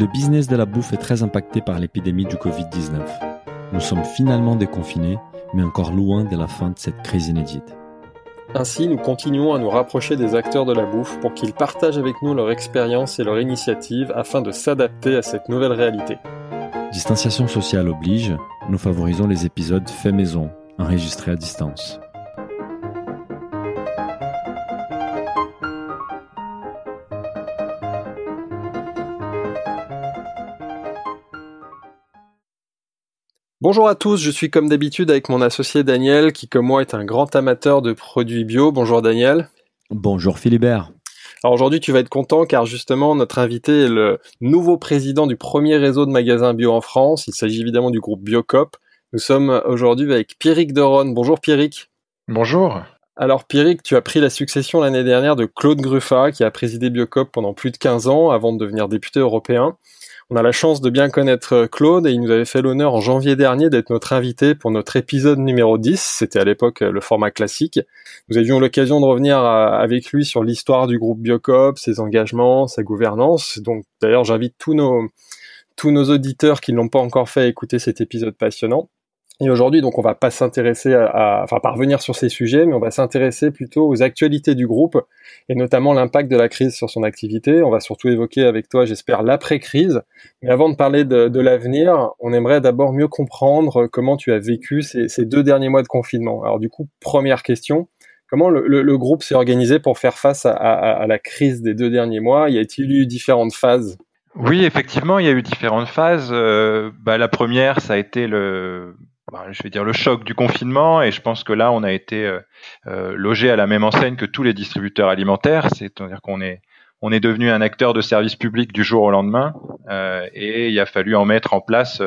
Le business de la bouffe est très impacté par l'épidémie du Covid-19. Nous sommes finalement déconfinés, mais encore loin de la fin de cette crise inédite. Ainsi, nous continuons à nous rapprocher des acteurs de la bouffe pour qu'ils partagent avec nous leur expérience et leur initiative afin de s'adapter à cette nouvelle réalité. Distanciation sociale oblige, nous favorisons les épisodes faits maison, enregistrés à distance. Bonjour à tous, je suis comme d'habitude avec mon associé Daniel qui comme moi est un grand amateur de produits bio. Bonjour Daniel. Bonjour Philibert. Alors aujourd'hui tu vas être content car justement notre invité est le nouveau président du premier réseau de magasins bio en France. Il s'agit évidemment du groupe Biocop. Nous sommes aujourd'hui avec Pierrick Deron. Bonjour Pierrick. Bonjour. Alors Pierrick, tu as pris la succession l'année dernière de Claude Gruffat qui a présidé Biocop pendant plus de 15 ans avant de devenir député européen. On a la chance de bien connaître euh, Claude et il nous avait fait l'honneur en janvier dernier d'être notre invité pour notre épisode numéro 10. C'était à l'époque euh, le format classique. Nous avions l'occasion de revenir euh, avec lui sur l'histoire du groupe Biocop, ses engagements, sa gouvernance. Donc d'ailleurs, j'invite tous nos tous nos auditeurs qui n'ont pas encore fait à écouter cet épisode passionnant. Et aujourd'hui, donc, on va pas s'intéresser à, enfin, parvenir sur ces sujets, mais on va s'intéresser plutôt aux actualités du groupe et notamment l'impact de la crise sur son activité. On va surtout évoquer avec toi, j'espère, l'après-crise. Mais avant de parler de, l'avenir, on aimerait d'abord mieux comprendre comment tu as vécu ces, deux derniers mois de confinement. Alors, du coup, première question. Comment le, groupe s'est organisé pour faire face à, la crise des deux derniers mois? Y a-t-il eu différentes phases? Oui, effectivement, il y a eu différentes phases. Euh, bah, la première, ça a été le, bah, je vais dire le choc du confinement et je pense que là on a été euh, euh, logé à la même enseigne que tous les distributeurs alimentaires, c'est-à-dire qu'on est on est devenu un acteur de service public du jour au lendemain euh, et il a fallu en mettre en place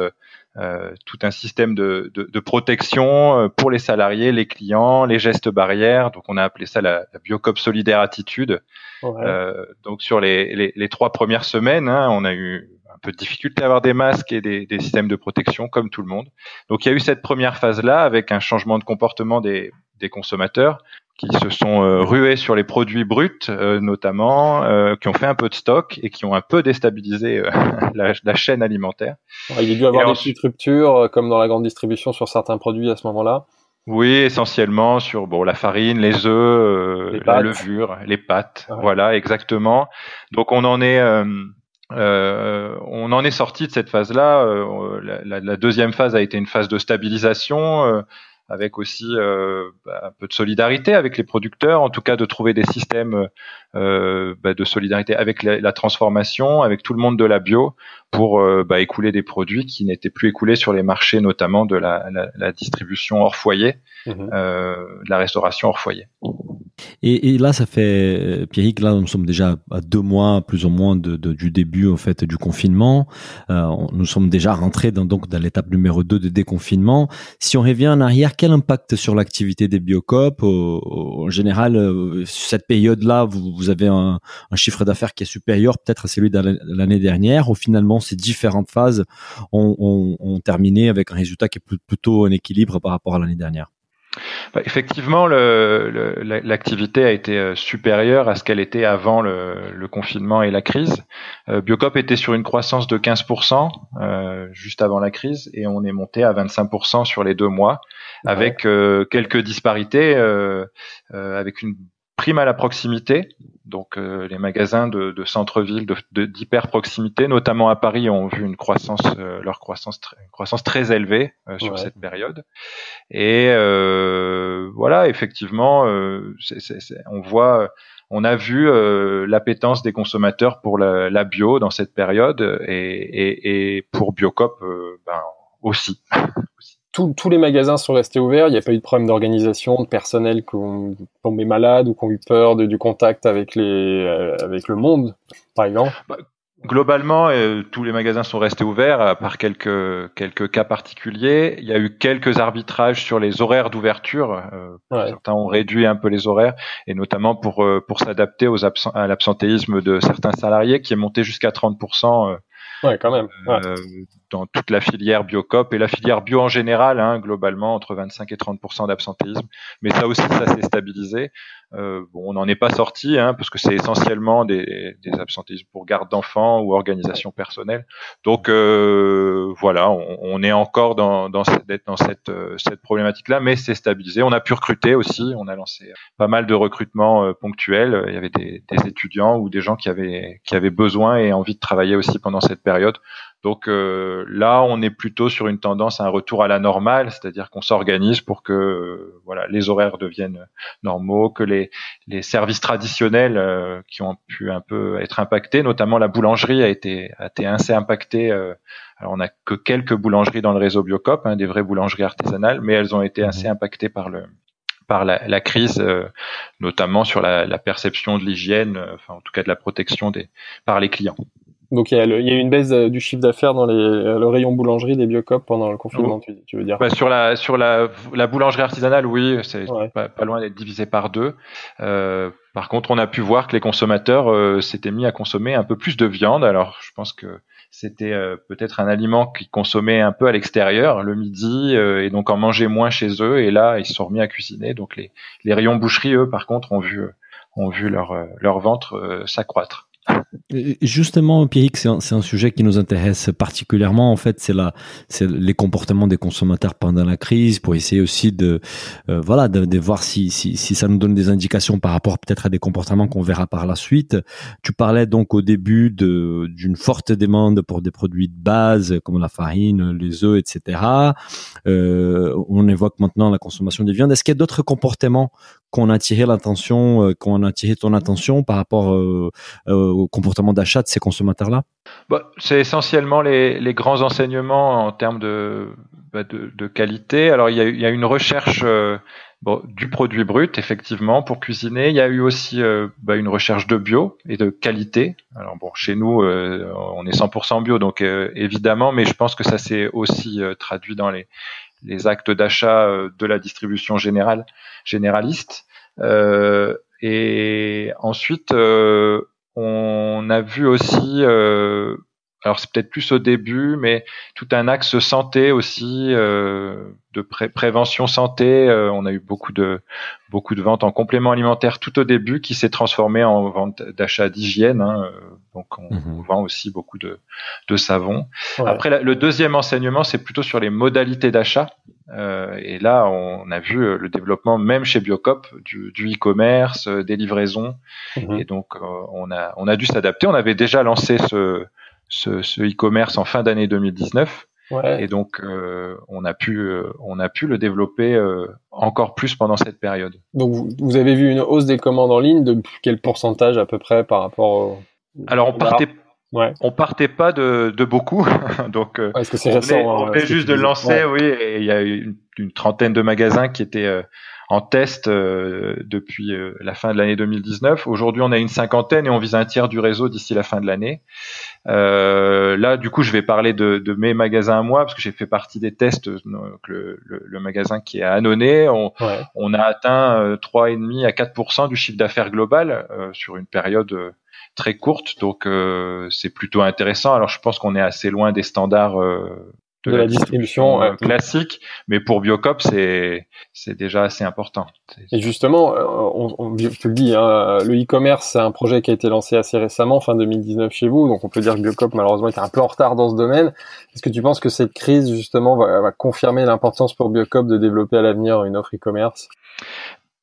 tout un système de, de, de, protection pour les salariés, les clients, les gestes barrières. Donc on a appelé ça la, la Biocop solidaire attitude. donc sur les, les, les, trois premières semaines, hein, on a eu peu de difficulté à avoir des masques et des, systèmes de protection comme tout le monde. Donc il y a eu cette première phase-là avec un changement de comportement des, consommateurs qui se sont euh, rués sur les produits bruts euh, notamment, euh, qui ont fait un peu de stock et qui ont un peu déstabilisé la, chaîne alimentaire. il y a dû avoir des petites ruptures comme dans la grande distribution sur certains produits à ce moment-là. Oui, essentiellement sur bon la farine, les œufs, la levure, les pâtes, voilà exactement. Donc on en est euh, on en est sorti de cette phase-là. Euh, la, deuxième phase a été une phase de stabilisation, euh, avec aussi bah, un peu de solidarité avec les producteurs, en tout cas de trouver des systèmes bah, de solidarité avec la, transformation, avec tout le monde de la bio, pour bah, écouler des produits qui n'étaient plus écoulés sur les marchés, notamment de la, distribution hors foyer, mmh de la restauration hors foyer. Et, là, ça fait, euh, Pierrick, là, nous sommes déjà à deux mois, plus ou moins, de, du début, en fait, du confinement. Euh, nous sommes déjà rentrés dans, donc, dans l'étape numéro 2 de déconfinement. Si on revient en arrière, quel impact sur l'activité des biocopes En général, euh, cette période-là, vous, vous, avez un, chiffre d'affaires qui est supérieur peut-être à celui de l'année dernière, ou finalement, ces différentes phases ont, ont, terminé avec un résultat qui est plutôt en équilibre par rapport à l'année dernière? Effectivement, l'activité a été euh, supérieure à ce qu'elle était avant le, confinement et la crise. Euh, Biocop était sur une croissance de 15% euh, juste avant la crise et on est monté à 25% sur les deux mois, avec quelques disparités, avec une prime à la proximité. Donc euh, les magasins de, de centre-ville, de, d'hyper proximité, notamment à Paris, ont vu une croissance, euh, leur croissance, une croissance très élevée euh, sur cette période. Et voilà, effectivement, on voit, on a vu l'appétence des consommateurs pour la, la, bio dans cette période et, et, et pour Biocop ben, aussi. tous les magasins sont restés ouverts. Il n'y a pas eu de problème d'organisation, de personnel qui ont tombé malade ou qui ont eu peur de, du contact avec les euh, avec le monde, par exemple. Bah, globalement, euh, tous les magasins sont restés ouverts, à part quelques quelques cas particuliers. Il y a eu quelques arbitrages sur les horaires d'ouverture. Euh, certains ont réduit un peu les horaires, et notamment pour pour s'adapter aux à l'absentéisme de certains salariés, qui est monté jusqu'à 30% Ouais, quand même. Dans toute la filière biocop et la filière bio en général, hein, globalement entre 25 et 30% d'absentéisme. Mais ça aussi, ça s'est stabilisé. Euh, bon, on n'en est pas sorti, hein, parce que c'est essentiellement des, des absentéismes pour garde d'enfants ou organisation personnelle. Donc euh, voilà, on, est encore dans, dans, cette, dans cette, euh, cette problématique-là, mais c'est stabilisé. On a pu recruter aussi, on a lancé pas mal de recrutements euh, ponctuels. Il y avait des, des, étudiants ou des gens qui avaient, qui avaient besoin et envie de travailler aussi pendant cette période. Donc euh, là, on est plutôt sur une tendance à un retour à la normale, c'est-à-dire qu'on s'organise pour que euh, voilà les horaires deviennent normaux, que les, les services traditionnels euh, qui ont pu un peu être impactés, notamment la boulangerie a été a été assez impactée. alors on n'a que quelques boulangeries dans le réseau Biocop, hein, des vraies boulangeries artisanales, mais elles ont été assez impactées par le par la, la crise, notamment sur la, la perception de l'hygiène, enfin en tout cas de la protection des par les clients. Donc il y, a eu une baisse euh, du chiffre d'affaires dans les, euh, le rayon boulangerie des Biocop pendant le confinement, tu, tu veux dire? Bah, Sur la sur la, la boulangerie artisanale, oui, c'est pas, loin d'être divisé par deux. Euh, par contre, on a pu voir que les consommateurs euh, s'étaient mis à consommer un peu plus de viande. Alors, je pense que c'était peut-être un aliment qu'ils consommaient un peu à l'extérieur le midi et donc en mangeaient moins chez eux. Et là, ils se sont remis à cuisiner. Donc les, les rayons boucherie, eux, par contre, ont vu ont vu leur leur ventre s'accroître. Justement, Pierrick, c'est un, sujet qui nous intéresse particulièrement. En fait, c'est c'est les comportements des consommateurs pendant la crise, pour essayer aussi de, euh, voilà, de, voir si, ça nous donne des indications par rapport peut-être à des comportements qu'on verra par la suite. Tu parlais donc au début d'une forte demande pour des produits de base comme la farine, les œufs, etc. Euh, on évoque maintenant la consommation des viandes. Est-ce qu'il y a d'autres comportements qu'on a attiré l'attention, euh, qu'on a attiré ton attention par rapport euh, au d'achat de ces consommateurs-là bah, C'est essentiellement les, grands enseignements en termes de, bah, de, qualité. Alors il y a, il une recherche euh, du produit brut, effectivement, pour cuisiner. Il y a eu aussi euh, bah, une recherche de bio et de qualité. Alors bon, chez nous, euh, on est 100% bio, donc évidemment, mais je pense que ça s'est aussi traduit dans les, les actes d'achat de la distribution générale, généraliste. et ensuite, on a vu aussi, euh, alors c'est peut-être plus au début, mais tout un axe santé aussi, euh, de prévention santé. Euh, on a eu beaucoup de beaucoup de ventes en complément alimentaire tout au début, qui s'est transformé en vente d'achat d'hygiène. Hein, donc on, mhm. vend aussi beaucoup de, de savon. Après, le deuxième enseignement, c'est plutôt sur les modalités d'achat. Euh, et là, on a vu euh, le développement même chez Biocop du, e-commerce, euh, des livraisons. Mhm. Et donc, on a on a dû s'adapter. On avait déjà lancé ce ce, e-commerce en fin d'année 2019. Et donc, on a pu on a pu le développer encore plus pendant cette période. Donc, vous, vous, avez vu une hausse des commandes en ligne de quel pourcentage à peu près par rapport au... Alors, on partait Ouais. On partait pas de, de beaucoup, donc euh, on venait, hein, juste de lancer, oui. Et il y a une, une, trentaine de magasins qui étaient euh, en test euh, depuis la fin de l'année 2019. Aujourd'hui, on a une cinquantaine et on vise un tiers du réseau d'ici la fin de l'année. là, du coup, je vais parler de, de, mes magasins à moi parce que j'ai fait partie des tests. Donc le, le, le, magasin qui est à Annonay, on, on a atteint trois et demi à 4% du chiffre d'affaires global sur une période très courte, donc euh, c'est plutôt intéressant. Alors je pense qu'on est assez loin des standards euh, de, la, distribution, euh, classique, mais pour Biocop c'est c'est déjà assez important. Et justement, on, on, tu le dis, hein, le e-commerce c'est un projet qui a été lancé assez récemment, fin 2019 chez vous, donc on peut dire que Biocop malheureusement était un peu en retard dans ce domaine. Est-ce que tu penses que cette crise justement va, va confirmer l'importance pour Biocop de développer à l'avenir une offre e-commerce?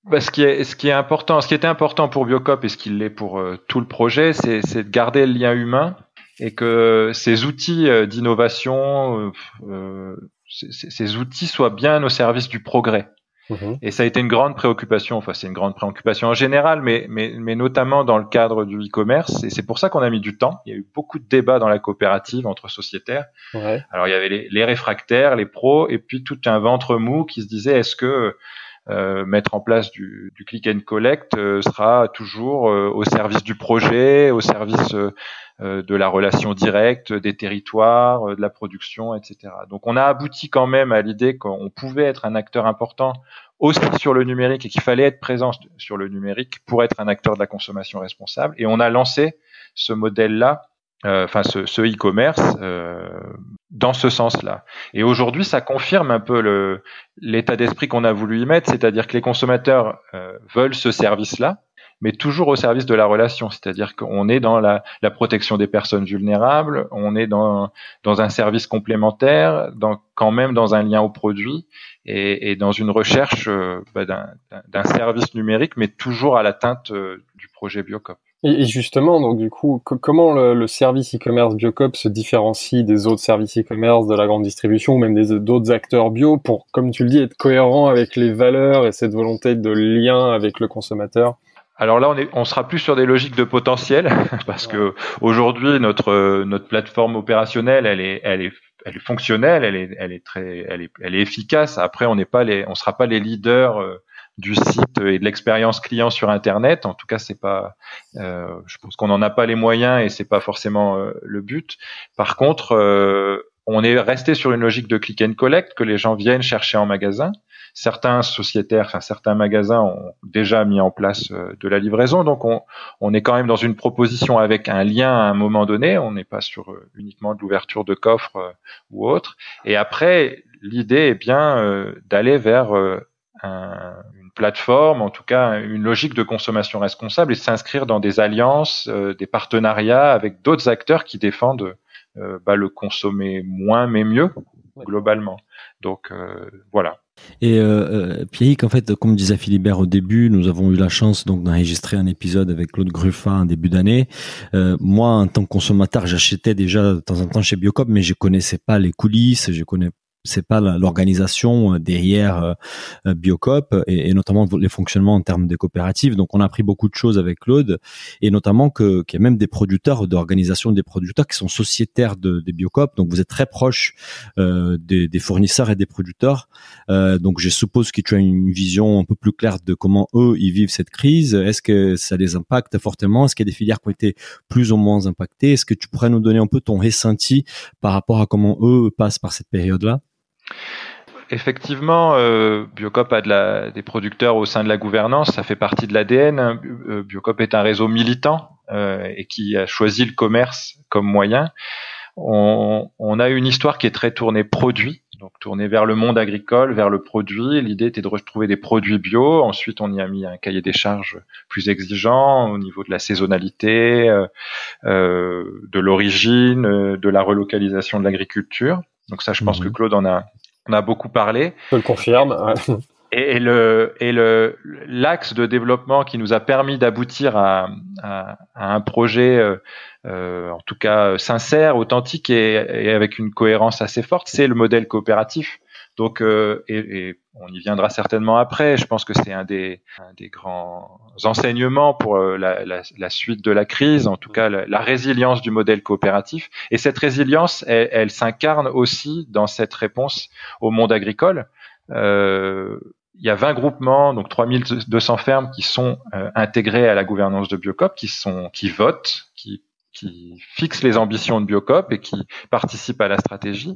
Bah, ce, qui est, ce qui est important, ce qui était important pour Biocop et ce qui l'est pour euh, tout le projet, c'est de garder le lien humain et que ces outils euh, d'innovation, euh, ces, ces, outils soient bien au service du progrès. Mhm. Et ça a été une grande préoccupation, enfin c'est une grande préoccupation en général, mais, mais, mais notamment dans le cadre du e-commerce. Et c'est pour ça qu'on a mis du temps. Il y a eu beaucoup de débats dans la coopérative entre sociétaires. Ouais. Alors il y avait les, les réfractaires, les pros, et puis tout un ventre mou qui se disait est-ce que euh, mettre en place du, du click and collect euh, sera toujours euh, au service du projet, au service de la relation directe, des territoires, de la production, etc. Donc on a abouti quand même à l'idée qu'on pouvait être un acteur important aussi sur le numérique et qu'il fallait être présent sur le numérique pour être un acteur de la consommation responsable. Et on a lancé ce modèle-là enfin ce e-commerce dans ce sens-là. Et aujourd'hui, ça confirme un peu l'état d'esprit qu'on a voulu y mettre, c'est-à-dire que les consommateurs veulent ce service-là, mais toujours au service de la relation. C'est-à-dire qu'on est dans la, protection des personnes vulnérables, on est dans, un service complémentaire, quand même dans un lien au produit et, dans une recherche euh, bah, d'un service numérique, mais toujours à l'atteinte euh, du projet Biocop. Et, justement, donc du coup, comment le, le service e-commerce Biocop se différencie des autres services e-commerce de la grande distribution ou même des d'autres acteurs bio pour, comme tu le dis, être cohérent avec les valeurs et cette volonté de lien avec le consommateur? Alors là, on, est, on sera plus sur des logiques de potentiel parce que aujourd'hui notre notre plateforme opérationnelle, elle est elle est elle est fonctionnelle, elle est elle est très elle est elle est efficace. Après, on n'est pas les on sera pas les leaders euh, du site et de l'expérience client sur Internet. En tout cas, c'est pas. Euh, je pense qu'on n'en a pas les moyens et c'est pas forcément euh, le but. Par contre, euh, on est resté sur une logique de click and collect que les gens viennent chercher en magasin certains sociétaires, enfin certains magasins ont déjà mis en place euh, de la livraison. Donc on, on, est quand même dans une proposition avec un lien à un moment donné. On n'est pas sur euh, uniquement de l'ouverture de coffres euh, ou autre. Et après, l'idée est bien d'aller vers une plateforme, en tout cas une logique de consommation responsable et s'inscrire dans des alliances, des partenariats avec d'autres acteurs qui défendent bah, le consommer moins mais mieux globalement. Donc voilà. Et euh, euh, Pierrick, en fait, comme disait Philibert au début, nous avons eu la chance donc d'enregistrer un épisode avec Claude Gruffat en début d'année. Euh, moi, en tant que consommateur, j'achetais déjà de temps en temps chez Biocop, mais je connaissais pas les coulisses, je connais c'est pas l'organisation euh, derrière euh, euh, Biocop et, notamment les fonctionnements en termes de coopératives. Donc on a appris beaucoup de choses avec Claude et notamment que qu'il y a même des producteurs d'organisations des producteurs qui sont sociétaires de, des Biocop. Donc vous êtes très proche des, des, fournisseurs et des producteurs. Euh, donc je suppose que tu as une vision un peu plus claire de comment eux ils vivent cette crise. Est-ce que ça les impacte fortement? Est-ce qu'il y a des filières qui ont été plus ou moins impactées? Est-ce que tu pourrais nous donner un peu ton ressenti par rapport à comment eux passent par cette période-là? Effectivement, euh, Biocop a de la, des producteurs au sein de la gouvernance, ça fait partie de l'ADN. Euh, Biocop est un réseau militant euh, et qui a choisi le commerce comme moyen. On, a une histoire qui est très tournée produit, donc tournée vers le monde agricole, vers le produit. L'idée était de retrouver des produits bio. Ensuite, on y a mis un cahier des charges plus exigeant au niveau de la saisonnalité, de l'origine, de la relocalisation de l'agriculture. Donc ça, je pense que mhm. Claude en a, on a beaucoup parlé. Je le confirme. Et, le et le l'axe de développement qui nous a permis d'aboutir à, à, un projet, euh, euh, en tout cas sincère, authentique et, et, avec une cohérence assez forte, c'est le modèle coopératif. Donc, euh, et, on y viendra certainement après. Je pense que c'est un des, des grands enseignements pour euh, la, suite de la crise, en tout cas la, résilience du modèle coopératif. Et cette résilience, elle, s'incarne aussi dans cette réponse au monde agricole. Euh, il y a 20 groupements, donc 3200 fermes qui sont intégrés à la gouvernance de Biocop, qui sont qui votent, qui qui fixe les ambitions de Biocop et qui participe à la stratégie.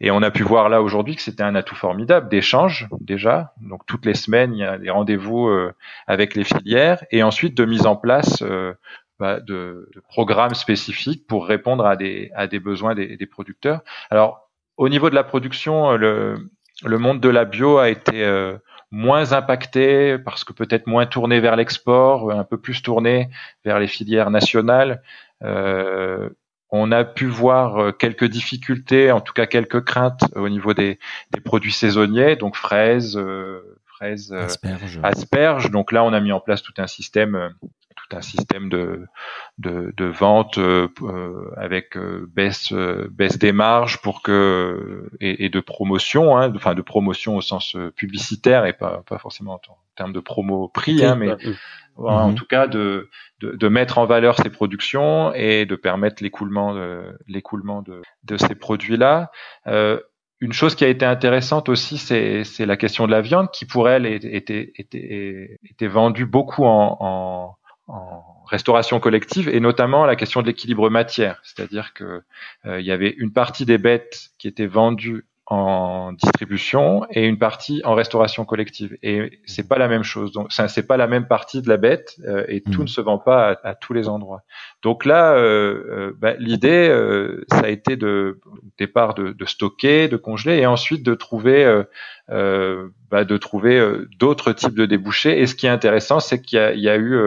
Et on a pu voir là aujourd'hui que c'était un atout formidable d'échange déjà. Donc toutes les semaines, il y a des rendez-vous euh, avec les filières et ensuite de mise en place euh, bah, de, de, programmes spécifiques pour répondre à des, à des besoins des, des producteurs. Alors au niveau de la production, le, le monde de la bio a été euh, moins impacté parce que peut-être moins tourné vers l'export, un peu plus tourné vers les filières nationales. Euh, on a pu voir euh, quelques difficultés, en tout cas quelques craintes au niveau des, produits saisonniers, donc fraises, euh, fraises, asperges. Donc là, on a mis en place tout un système, tout un système de de, vente avec baisse baisse des marges pour que et, de promotion, hein, enfin de promotion au sens publicitaire et pas pas forcément en termes de promo prix, hein, mais bah, en mhm. tout cas de, de, mettre en valeur ces productions et de permettre l'écoulement de, l'écoulement de, de ces produits-là. Euh, une chose qui a été intéressante aussi, c'est, c'est la question de la viande qui pour elle était, était, était vendue beaucoup en, en, en, restauration collective et notamment la question de l'équilibre matière, c'est-à-dire que euh, il y avait une partie des bêtes qui étaient vendues en distribution et une partie en restauration collective. Et c'est pas la même chose. Donc, c'est pas la même partie de la bête euh, et tout mmh. ne se vend pas à, tous les endroits. Donc là, euh, euh bah, l'idée, euh, ça a été de au départ de, de, stocker, de congeler et ensuite de trouver, bah, de trouver d'autres types de débouchés. Et ce qui est intéressant, c'est qu'il y, y, a eu,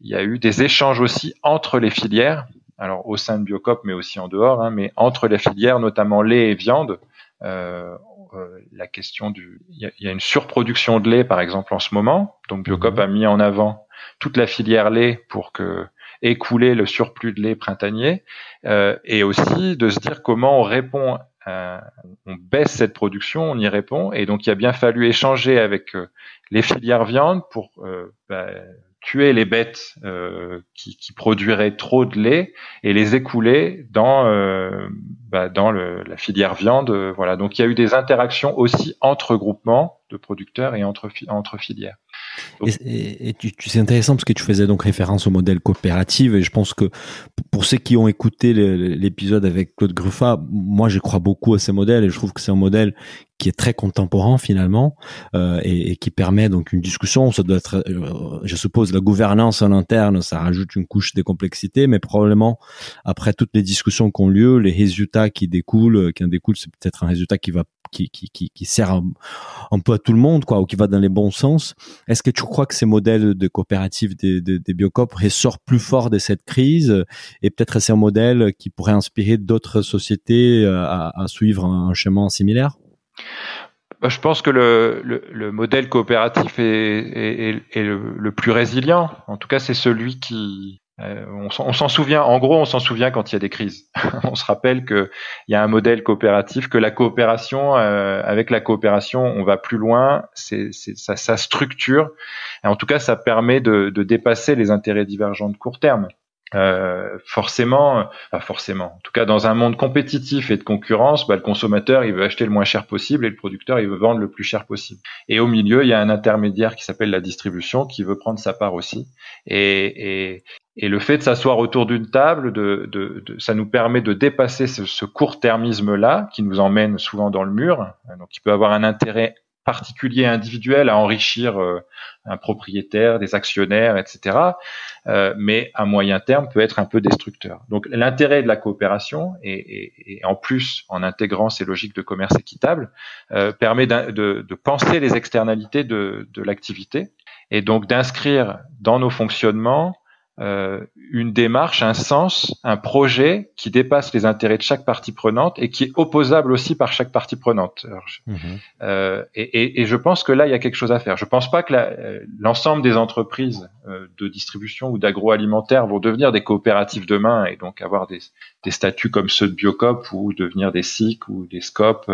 il y a eu des échanges aussi entre les filières alors au sein de Biocop, mais aussi en dehors, hein, mais entre les filières, notamment lait et viande, euh, euh, la question du, il y, a, une surproduction de lait par exemple en ce moment. Donc Biocop mhm. a mis en avant toute la filière lait pour que écouler le surplus de lait printanier euh, et aussi de se dire comment on répond, on baisse cette production, on y répond et donc il a bien fallu échanger avec les filières viande pour bah, tuer les bêtes euh, qui, produiraient trop de lait et les écouler dans euh, bah, dans la filière viande. Euh, voilà. Donc il y a eu des interactions aussi entre groupements de producteurs et entre filières et, tu, tu c'est intéressant parce que tu faisais donc référence au modèle coopératif et je pense que pour ceux qui ont écouté l'épisode avec Claude Gruffat, moi je crois beaucoup à ces modèles et je trouve que c'est un modèle qui est très contemporain finalement euh, et, et, qui permet donc une discussion. Ça doit être, euh, je suppose, la gouvernance en interne, ça rajoute une couche de complexité, mais probablement après toutes les discussions qui ont lieu, les résultats qui découlent, qui en découlent, c'est peut-être un résultat qui va qui, qui, qui, sert un, peu à tout le monde, quoi, ou qui va dans les bons sens. Est-ce que tu crois que ces modèles de coopératives des, des, Biocop ressortent plus fort de cette crise et peut-être c'est un modèle qui pourrait inspirer d'autres sociétés euh, à, suivre un chemin similaire? Bah, je pense que le, le, le modèle coopératif est, est, le, plus résilient. En tout cas, c'est celui qui, on s'en souvient, en gros, on s'en souvient quand il y a des crises. on se rappelle qu'il y a un modèle coopératif, que la coopération, euh, avec la coopération, on va plus loin, c'est ça, ça, structure, et en tout cas, ça permet de, de dépasser les intérêts divergents de court terme. Euh, forcément, pas forcément. En tout cas, dans un monde compétitif et de concurrence, bah, le consommateur il veut acheter le moins cher possible et le producteur il veut vendre le plus cher possible. Et au milieu, il y a un intermédiaire qui s'appelle la distribution qui veut prendre sa part aussi. Et, et, et le fait de s'asseoir autour d'une table, de, de, de, ça nous permet de dépasser ce, ce court-termisme-là qui nous emmène souvent dans le mur. Donc, il peut avoir un intérêt particulier individuel à enrichir euh, un propriétaire, des actionnaires, etc. Euh, mais à moyen terme peut être un peu destructeur. Donc l'intérêt de la coopération et, et, en plus en intégrant ces logiques de commerce équitable euh, permet de, de, penser les externalités de, de l'activité et donc d'inscrire dans nos fonctionnements euh, une démarche, un sens, un projet qui dépasse les intérêts de chaque partie prenante et qui est opposable aussi par chaque partie prenante. Mhm. euh, et, et, et, je pense que là, il y a quelque chose à faire. Je pense pas que euh, l'ensemble des entreprises euh, de distribution ou d'agroalimentaire vont devenir des coopératives demain et donc avoir des, des statuts comme ceux de Biocop ou devenir des SIC ou des SCOP.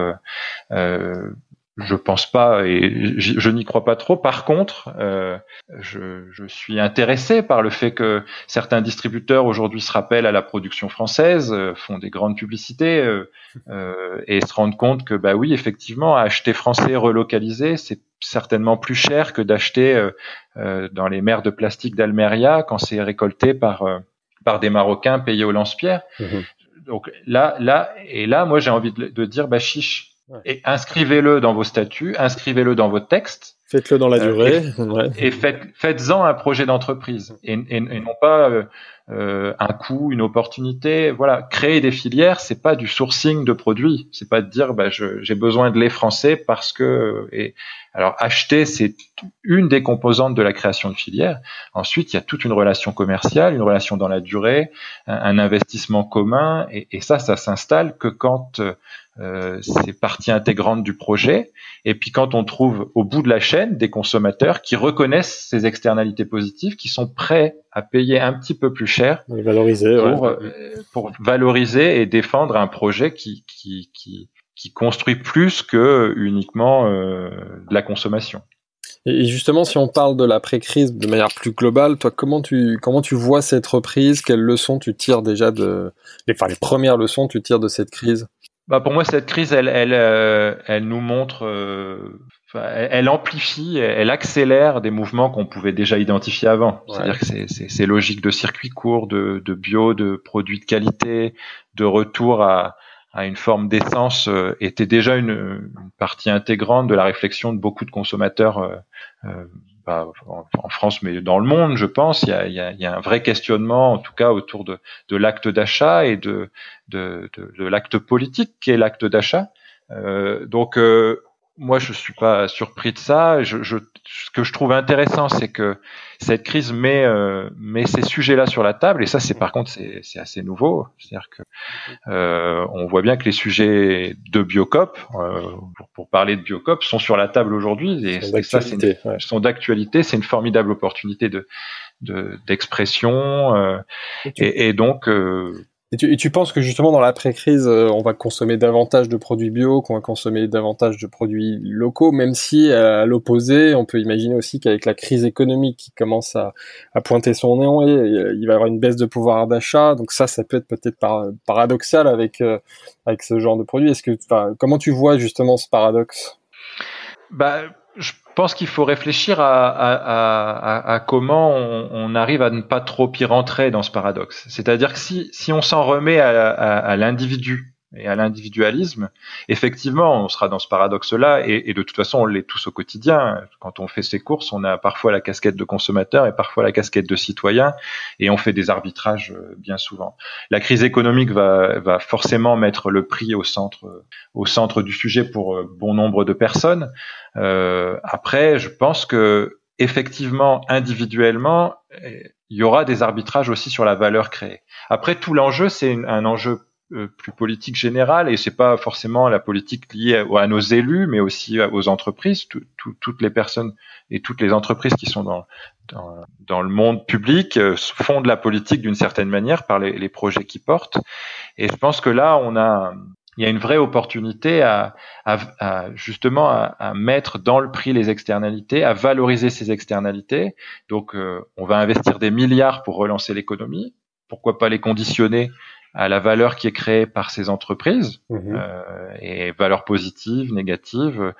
Euh, je pense pas et je, n'y crois pas trop. Par contre, euh, je, je, suis intéressé par le fait que certains distributeurs aujourd'hui se rappellent à la production française, euh, font des grandes publicités euh, euh, et se rendent compte que bah oui, effectivement, acheter français relocalisé, c'est certainement plus cher que d'acheter euh, dans les mers de plastique d'Almeria quand c'est récolté par par des Marocains payés au lance-pierre. Mmh Donc là, là et là, moi j'ai envie de, de dire bah chiche et inscrivez-le dans vos statuts, inscrivez-le dans votre texte. Faites-le dans la euh, durée. Et, faites, en un projet d'entreprise et, et, non pas euh, euh, un coût, une opportunité. Voilà, créer des filières, c'est pas du sourcing de produits. C'est pas de dire bah, j'ai besoin de lait français parce que. Et, alors acheter, c'est une des composantes de la création de filières. Ensuite, il y a toute une relation commerciale, une relation dans la durée, un, investissement commun, et, et ça, ça s'installe que quand euh, c'est partie intégrante du projet. Et puis quand on trouve au bout de la chaîne des consommateurs qui reconnaissent ces externalités positives, qui sont prêts à payer un petit peu plus cher valoriser, pour, euh, pour valoriser et défendre un projet qui, qui, qui, qui construit plus que uniquement euh, de la consommation. Et justement, si on parle de l'après-crise de manière plus globale, toi, comment tu comment tu vois cette reprise? Quelles leçons tu tires déjà de, enfin les premières leçons tu tires de cette crise? Bah pour moi, cette crise, elle, elle, euh, elle nous montre, euh, elle, amplifie, elle accélère des mouvements qu'on pouvait déjà identifier avant. C'est-à-dire que c'est logique de circuit court, de, de bio, de produits de qualité, de retour à, à une forme d'essence était déjà une, une, partie intégrante de la réflexion de beaucoup de consommateurs en, France, mais dans le monde, je pense, il y a, il y a, il y a un vrai questionnement, en tout cas autour de, de l'acte d'achat et de, de, de, de l'acte politique qui est l'acte d'achat. Euh, donc, euh, moi, je suis pas surpris de ça. Je, je, ce que je trouve intéressant, c'est que cette crise met, euh, met ces sujets-là sur la table, et ça, c'est par contre, c'est assez nouveau. C'est-à-dire que euh, on voit bien que les sujets de Biocop, euh, pour, pour, parler de Biocop, sont sur la table aujourd'hui, et, ça, c'est sont d'actualité. C'est une formidable opportunité de d'expression, euh, et, et, donc euh, et tu, et tu, penses que justement dans l'après-crise, euh, on va consommer davantage de produits bio, qu'on va consommer davantage de produits locaux, même si à l'opposé, on peut imaginer aussi qu'avec la crise économique qui commence à, à pointer son néon, il va y avoir une baisse de pouvoir d'achat. Donc ça, ça peut être peut-être paradoxal avec euh, avec ce genre de produits. Est-ce que, comment tu vois justement ce paradoxe? Bah, je pense qu'il faut réfléchir à, comment on, on, arrive à ne pas trop y rentrer dans ce paradoxe. C'est-à-dire que si, si on s'en remet à, l'individu et à l'individualisme, effectivement, on sera dans ce paradoxe-là, et, de toute façon, on l'est tous au quotidien. Quand on fait ses courses, on a parfois la casquette de consommateur et parfois la casquette de citoyen, et on fait des arbitrages euh, bien souvent. La crise économique va, va forcément mettre le prix au centre, au centre du sujet pour euh, bon nombre de personnes. Euh, après, je pense que effectivement, individuellement, il y aura des arbitrages aussi sur la valeur créée. Après, tout l'enjeu, c'est un enjeu plus politique générale et c'est pas forcément la politique liée à, nos élus mais aussi aux entreprises toutes les personnes et toutes les entreprises qui sont dans dans, le monde public euh, font de la politique d'une certaine manière par les, projets qu'ils portent et je pense que là on a il y a une vraie opportunité à, justement à, à, mettre dans le prix les externalités, à valoriser ces externalités. Donc, euh, on va investir des milliards pour relancer l'économie. Pourquoi pas les conditionner à la valeur qui est créée par ces entreprises mhm. euh, et valeur positive, négative, euh,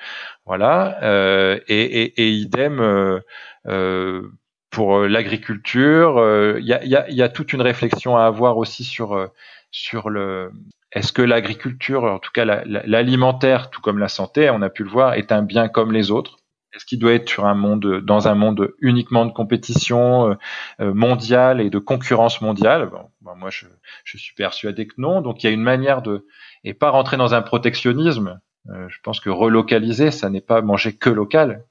voilà. Euh, et, et, et, idem euh, euh pour l'agriculture. Il y a, y, a, y, a, toute une réflexion à avoir aussi sur sur le est-ce que l'agriculture, en tout cas l'alimentaire, tout comme la santé, on a pu le voir, est un bien comme les autres? Est-ce qu'il doit être sur un monde, dans un monde uniquement de compétition euh, euh, mondiale et de concurrence mondiale? Bon, Moi, je, je, suis persuadé que non. Donc, il y a une manière de et pas rentrer dans un protectionnisme. Euh, je pense que relocaliser, ça n'est pas manger que local.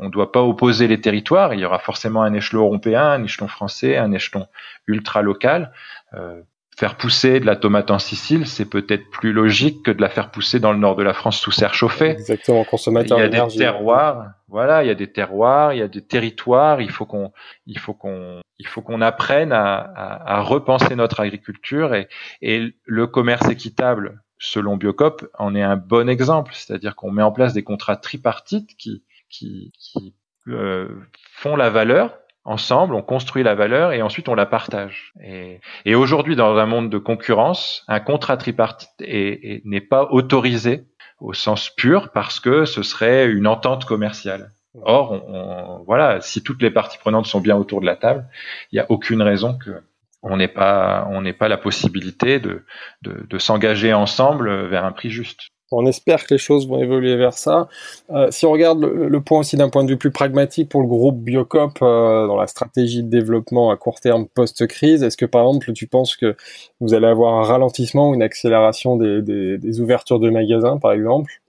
on ne doit pas opposer les territoires. Il y aura forcément un échelon européen, un échelon français, un échelon ultra local. Euh, faire pousser de la tomate en Sicile, c'est peut-être plus logique que de la faire pousser dans le nord de la France sous serre chauffée. Exactement, consommateur Il y a des terroirs, voilà, il y a des terroirs, il y a des territoires. Il faut qu'on, il faut qu'on, il faut qu'on apprenne à, à, à, repenser notre agriculture et, et le commerce équitable, selon Biocop, en est un bon exemple. C'est-à-dire qu'on met en place des contrats tripartites qui, qui, qui euh, font la valeur ensemble, on construit la valeur et ensuite on la partage. Et, aujourd'hui, dans un monde de concurrence, un contrat tripartite n'est pas autorisé au sens pur parce que ce serait une entente commerciale. Or, voilà, si toutes les parties prenantes sont bien autour de la table, il n'y a aucune raison que on n'ait pas, la possibilité de s'engager ensemble vers un prix juste. On espère que les choses vont évoluer vers ça. Euh, si on regarde le, point aussi d'un point de vue plus pragmatique pour le groupe Biocop euh, dans la stratégie de développement à court terme post-crise, est-ce que par exemple tu penses que vous allez avoir un ralentissement ou une accélération des ouvertures de magasins par exemple?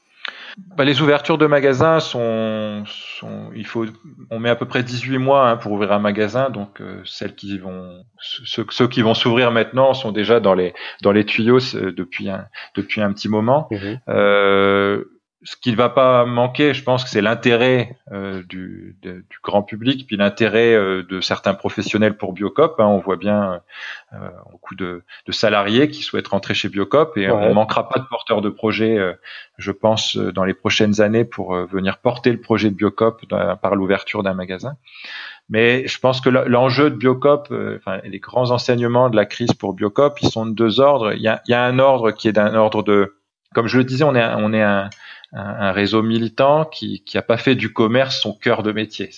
Bah, les ouvertures de magasins sont, sont, il faut, on met à peu près 18 mois hein, pour ouvrir un magasin, donc euh, celles qui vont, ceux, ceux qui vont s'ouvrir maintenant sont déjà dans les dans les tuyaux depuis un depuis un petit moment. Mhm. Euh, ce qui ne va pas manquer, je pense que c'est l'intérêt euh, du, du, grand public, puis l'intérêt euh, de certains professionnels pour Biocop. Hein. on voit bien euh, beaucoup de, de, salariés qui souhaitent rentrer chez Biocop et on ne manquera pas de porteurs de projets, euh, je pense, dans les prochaines années pour venir porter le projet de Biocop par l'ouverture d'un magasin. Mais je pense que l'enjeu de Biocop, enfin, les grands enseignements de la crise pour Biocop, ils sont de deux ordres. Il y a, il y a un ordre qui est d'un ordre de, comme je le disais, on est, on est un un, réseau militant qui qui a pas fait du commerce son cœur de métier.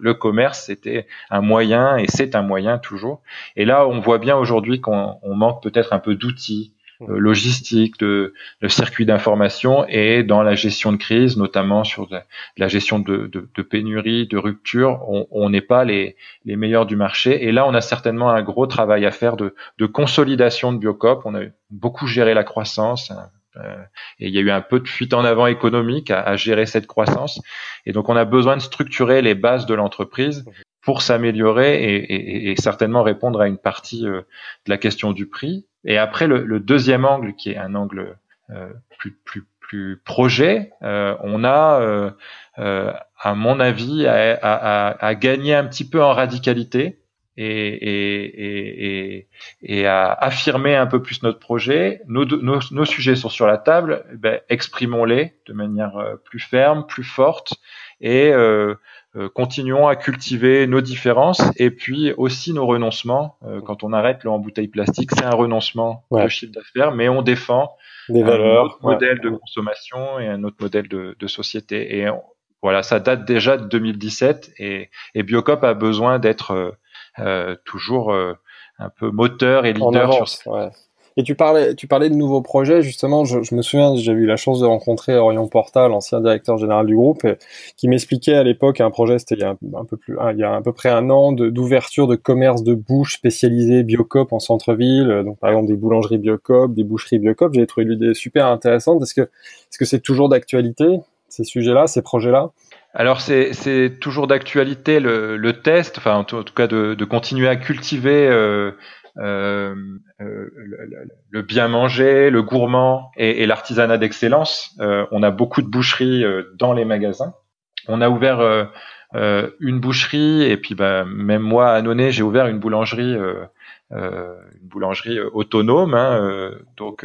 le, commerce c'était un moyen et c'est un moyen toujours. Et là on voit bien aujourd'hui qu'on manque peut-être un peu d'outils, euh, logistique, de, de circuit d'information et dans la gestion de crise, notamment sur la, gestion de, de, de, pénurie, de rupture, on n'est pas les, les meilleurs du marché. Et là, on a certainement un gros travail à faire de, de consolidation de Biocop. On a beaucoup géré la croissance. Euh, et il y a eu un peu de fuite en avant économique à, gérer cette croissance. Et donc, on a besoin de structurer les bases de l'entreprise pour s'améliorer et, certainement répondre à une partie euh, de la question du prix. Et après, le, deuxième angle, qui est un angle euh, plus, plus, plus projet, on a, à mon avis, à, gagner un petit peu en radicalité et, et, et, à affirmer un peu plus notre projet. Nos, nos, nos sujets sont sur la table, ben, exprimons-les de manière plus ferme, plus forte et euh, euh, continuons à cultiver nos différences et puis aussi nos renoncements. Euh, quand on arrête le en bouteille plastique, c'est un renoncement de chiffre d'affaires, mais on défend des valeurs, un autre modèle de consommation et un autre modèle de, de société. Et voilà, ça date déjà de 2017 et, et Biocop a besoin d'être euh, toujours un peu moteur et leader sur ça. Et tu parlais, tu parlais de nouveaux projets, justement. Je, je me souviens, j'ai eu la chance de rencontrer Orion Portal, l'ancien directeur général du groupe, qui m'expliquait à l'époque un projet, c'était il y a un, peu plus, il y a à peu près un an, d'ouverture de, commerce de bouche spécialisé Biocop en centre-ville. Donc, par exemple, des boulangeries Biocop, des boucheries Biocop. J'ai trouvé l'idée super intéressante. Est-ce que, est-ce que c'est toujours d'actualité, ces sujets-là, ces projets-là? Alors c'est toujours d'actualité le, le, test, enfin en tout, cas de, de, continuer à cultiver euh, euh, euh, le, bien manger, le gourmand et, et l'artisanat d'excellence. Euh, on a beaucoup de boucheries dans les magasins. On a ouvert euh, une boucherie et puis bah, même moi à Nonnet j'ai ouvert une boulangerie euh, euh, une boulangerie autonome hein, donc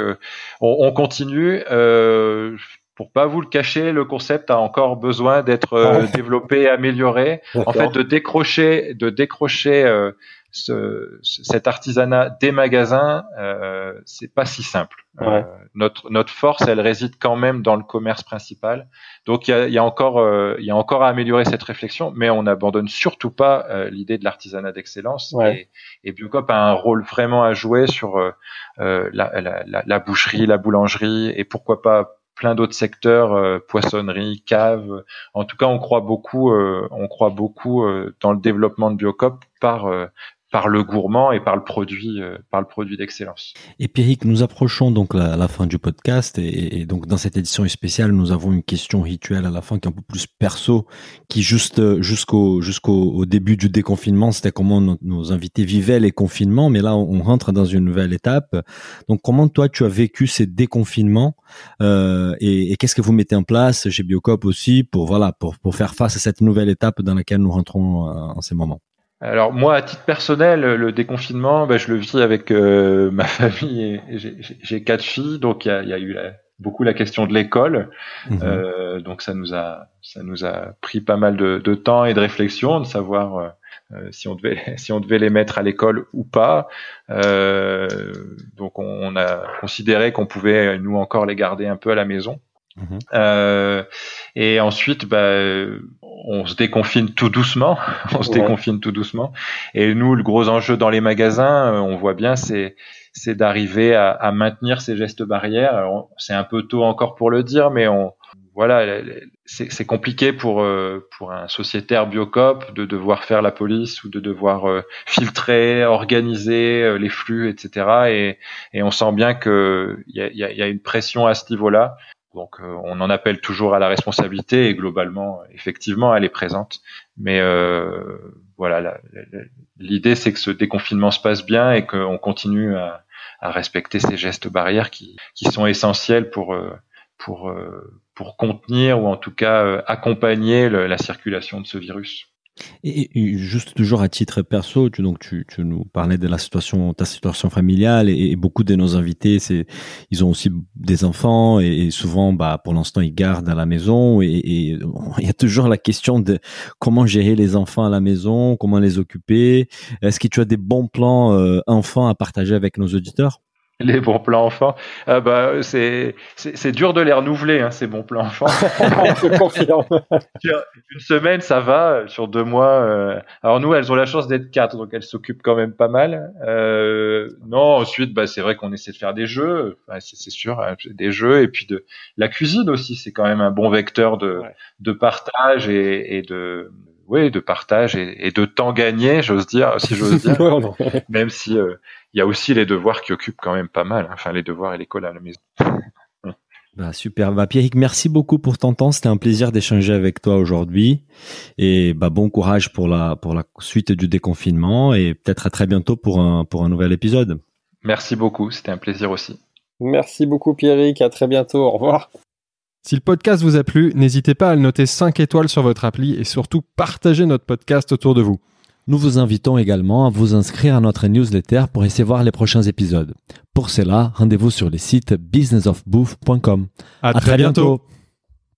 on, on, continue pour pas vous le cacher le concept a encore besoin d'être ah développé et amélioré en fait de décrocher de décrocher ce, cet artisanat des magasins, euh, c'est pas si simple. Euh, notre notre force, elle réside quand même dans le commerce principal. Donc il y a, y a, encore euh, il y a encore à améliorer cette réflexion, mais on n'abandonne surtout pas euh, l'idée de l'artisanat d'excellence. Et, et Biocop a un rôle vraiment à jouer sur euh, la, la, la, la, boucherie, la boulangerie et pourquoi pas plein d'autres secteurs, euh, poissonnerie, cave. En tout cas, on croit beaucoup, euh, on croit beaucoup euh, dans le développement de Biocop par par le gourmand et par le produit, euh, par le produit d'excellence. Et Pierrick, nous approchons donc la, la fin du podcast et, et, donc dans cette édition spéciale, nous avons une question rituelle à la fin qui est un peu plus perso, qui juste jusqu'au jusqu'au au début du déconfinement, c'était comment nos, nos, invités vivaient les confinements, mais là on rentre dans une nouvelle étape. Donc comment toi tu as vécu ces déconfinements euh, et, et qu'est-ce que vous mettez en place chez Biocop aussi pour voilà pour pour faire face à cette nouvelle étape dans laquelle nous rentrons euh, en ces moments? Alors moi, à titre personnel, le déconfinement, ben, je le vis avec euh, ma famille. et J'ai quatre filles, donc il y a, y a, eu la, beaucoup la question de l'école. Mmh. Euh, donc ça nous a ça nous a pris pas mal de, de temps et de réflexion de savoir euh, euh si on devait si on devait les mettre à l'école ou pas. Euh, donc on, on, a considéré qu'on pouvait nous encore les garder un peu à la maison. Mmh. Euh, et ensuite, bah, on se déconfine tout doucement. on se ouais. déconfine tout doucement. Et nous, le gros enjeu dans les magasins, euh, on voit bien, c'est c'est d'arriver à, à, maintenir ces gestes barrières. C'est un peu tôt encore pour le dire, mais on voilà, c'est compliqué pour euh, pour un sociétaire biocop de devoir faire la police ou de devoir euh, filtrer, organiser les flux, etc. Et, et on sent bien que il y a, y a, une pression à ce niveau-là. Donc euh, on en appelle toujours à la responsabilité et globalement, effectivement, elle est présente. Mais euh, voilà, l'idée c'est que ce déconfinement se passe bien et qu'on continue à, respecter ces gestes barrières qui, sont essentiels pour euh, pour pour contenir ou en tout cas accompagner la circulation de ce virus. Et, juste toujours à titre perso, tu, donc tu, nous parlais de la situation, ta situation familiale, et, et beaucoup de nos invités, c'est, ils ont aussi des enfants, et, souvent, bah, pour l'instant, ils gardent à la maison, et, il y a toujours la question de comment gérer les enfants à la maison, comment les occuper. Est-ce que tu as des bons plans euh, enfants à partager avec nos auditeurs? les bons plans enfants. Ah bah, c'est, c'est, dur de les renouveler, hein, ces bons plans enfants. Je confirme. Une semaine, ça va. Sur deux mois, euh, alors nous, elles ont la chance d'être quatre, donc elles s'occupent quand même pas mal. Euh, non, ensuite, bah, c'est vrai qu'on essaie de faire des jeux, c'est, sûr, hein, des jeux, et puis de la cuisine aussi, c'est quand même un bon vecteur de, de partage et, et de oui, de partage et, de temps gagné, j'ose dire, si j'ose dire. Même si euh, il y a aussi les devoirs qui occupent quand même pas mal. Hein. Enfin, les devoirs et l'école à la maison. Bah, super. Bah, Pierrick, merci beaucoup pour ton temps. C'était un plaisir d'échanger avec toi aujourd'hui. Et bah, bon courage pour la, pour la suite du déconfinement et peut-être à très bientôt pour un, pour un nouvel épisode. Merci beaucoup. C'était un plaisir aussi. Merci beaucoup, Pierrick. À très bientôt. Au revoir. Si le podcast vous a plu, n'hésitez pas à le noter 5 étoiles sur votre appli et surtout partagez notre podcast autour de vous. Nous vous invitons également à vous inscrire à notre newsletter pour essayer voir les prochains épisodes. Pour cela, rendez-vous sur le site businessofbooth.com. À, très, bientôt.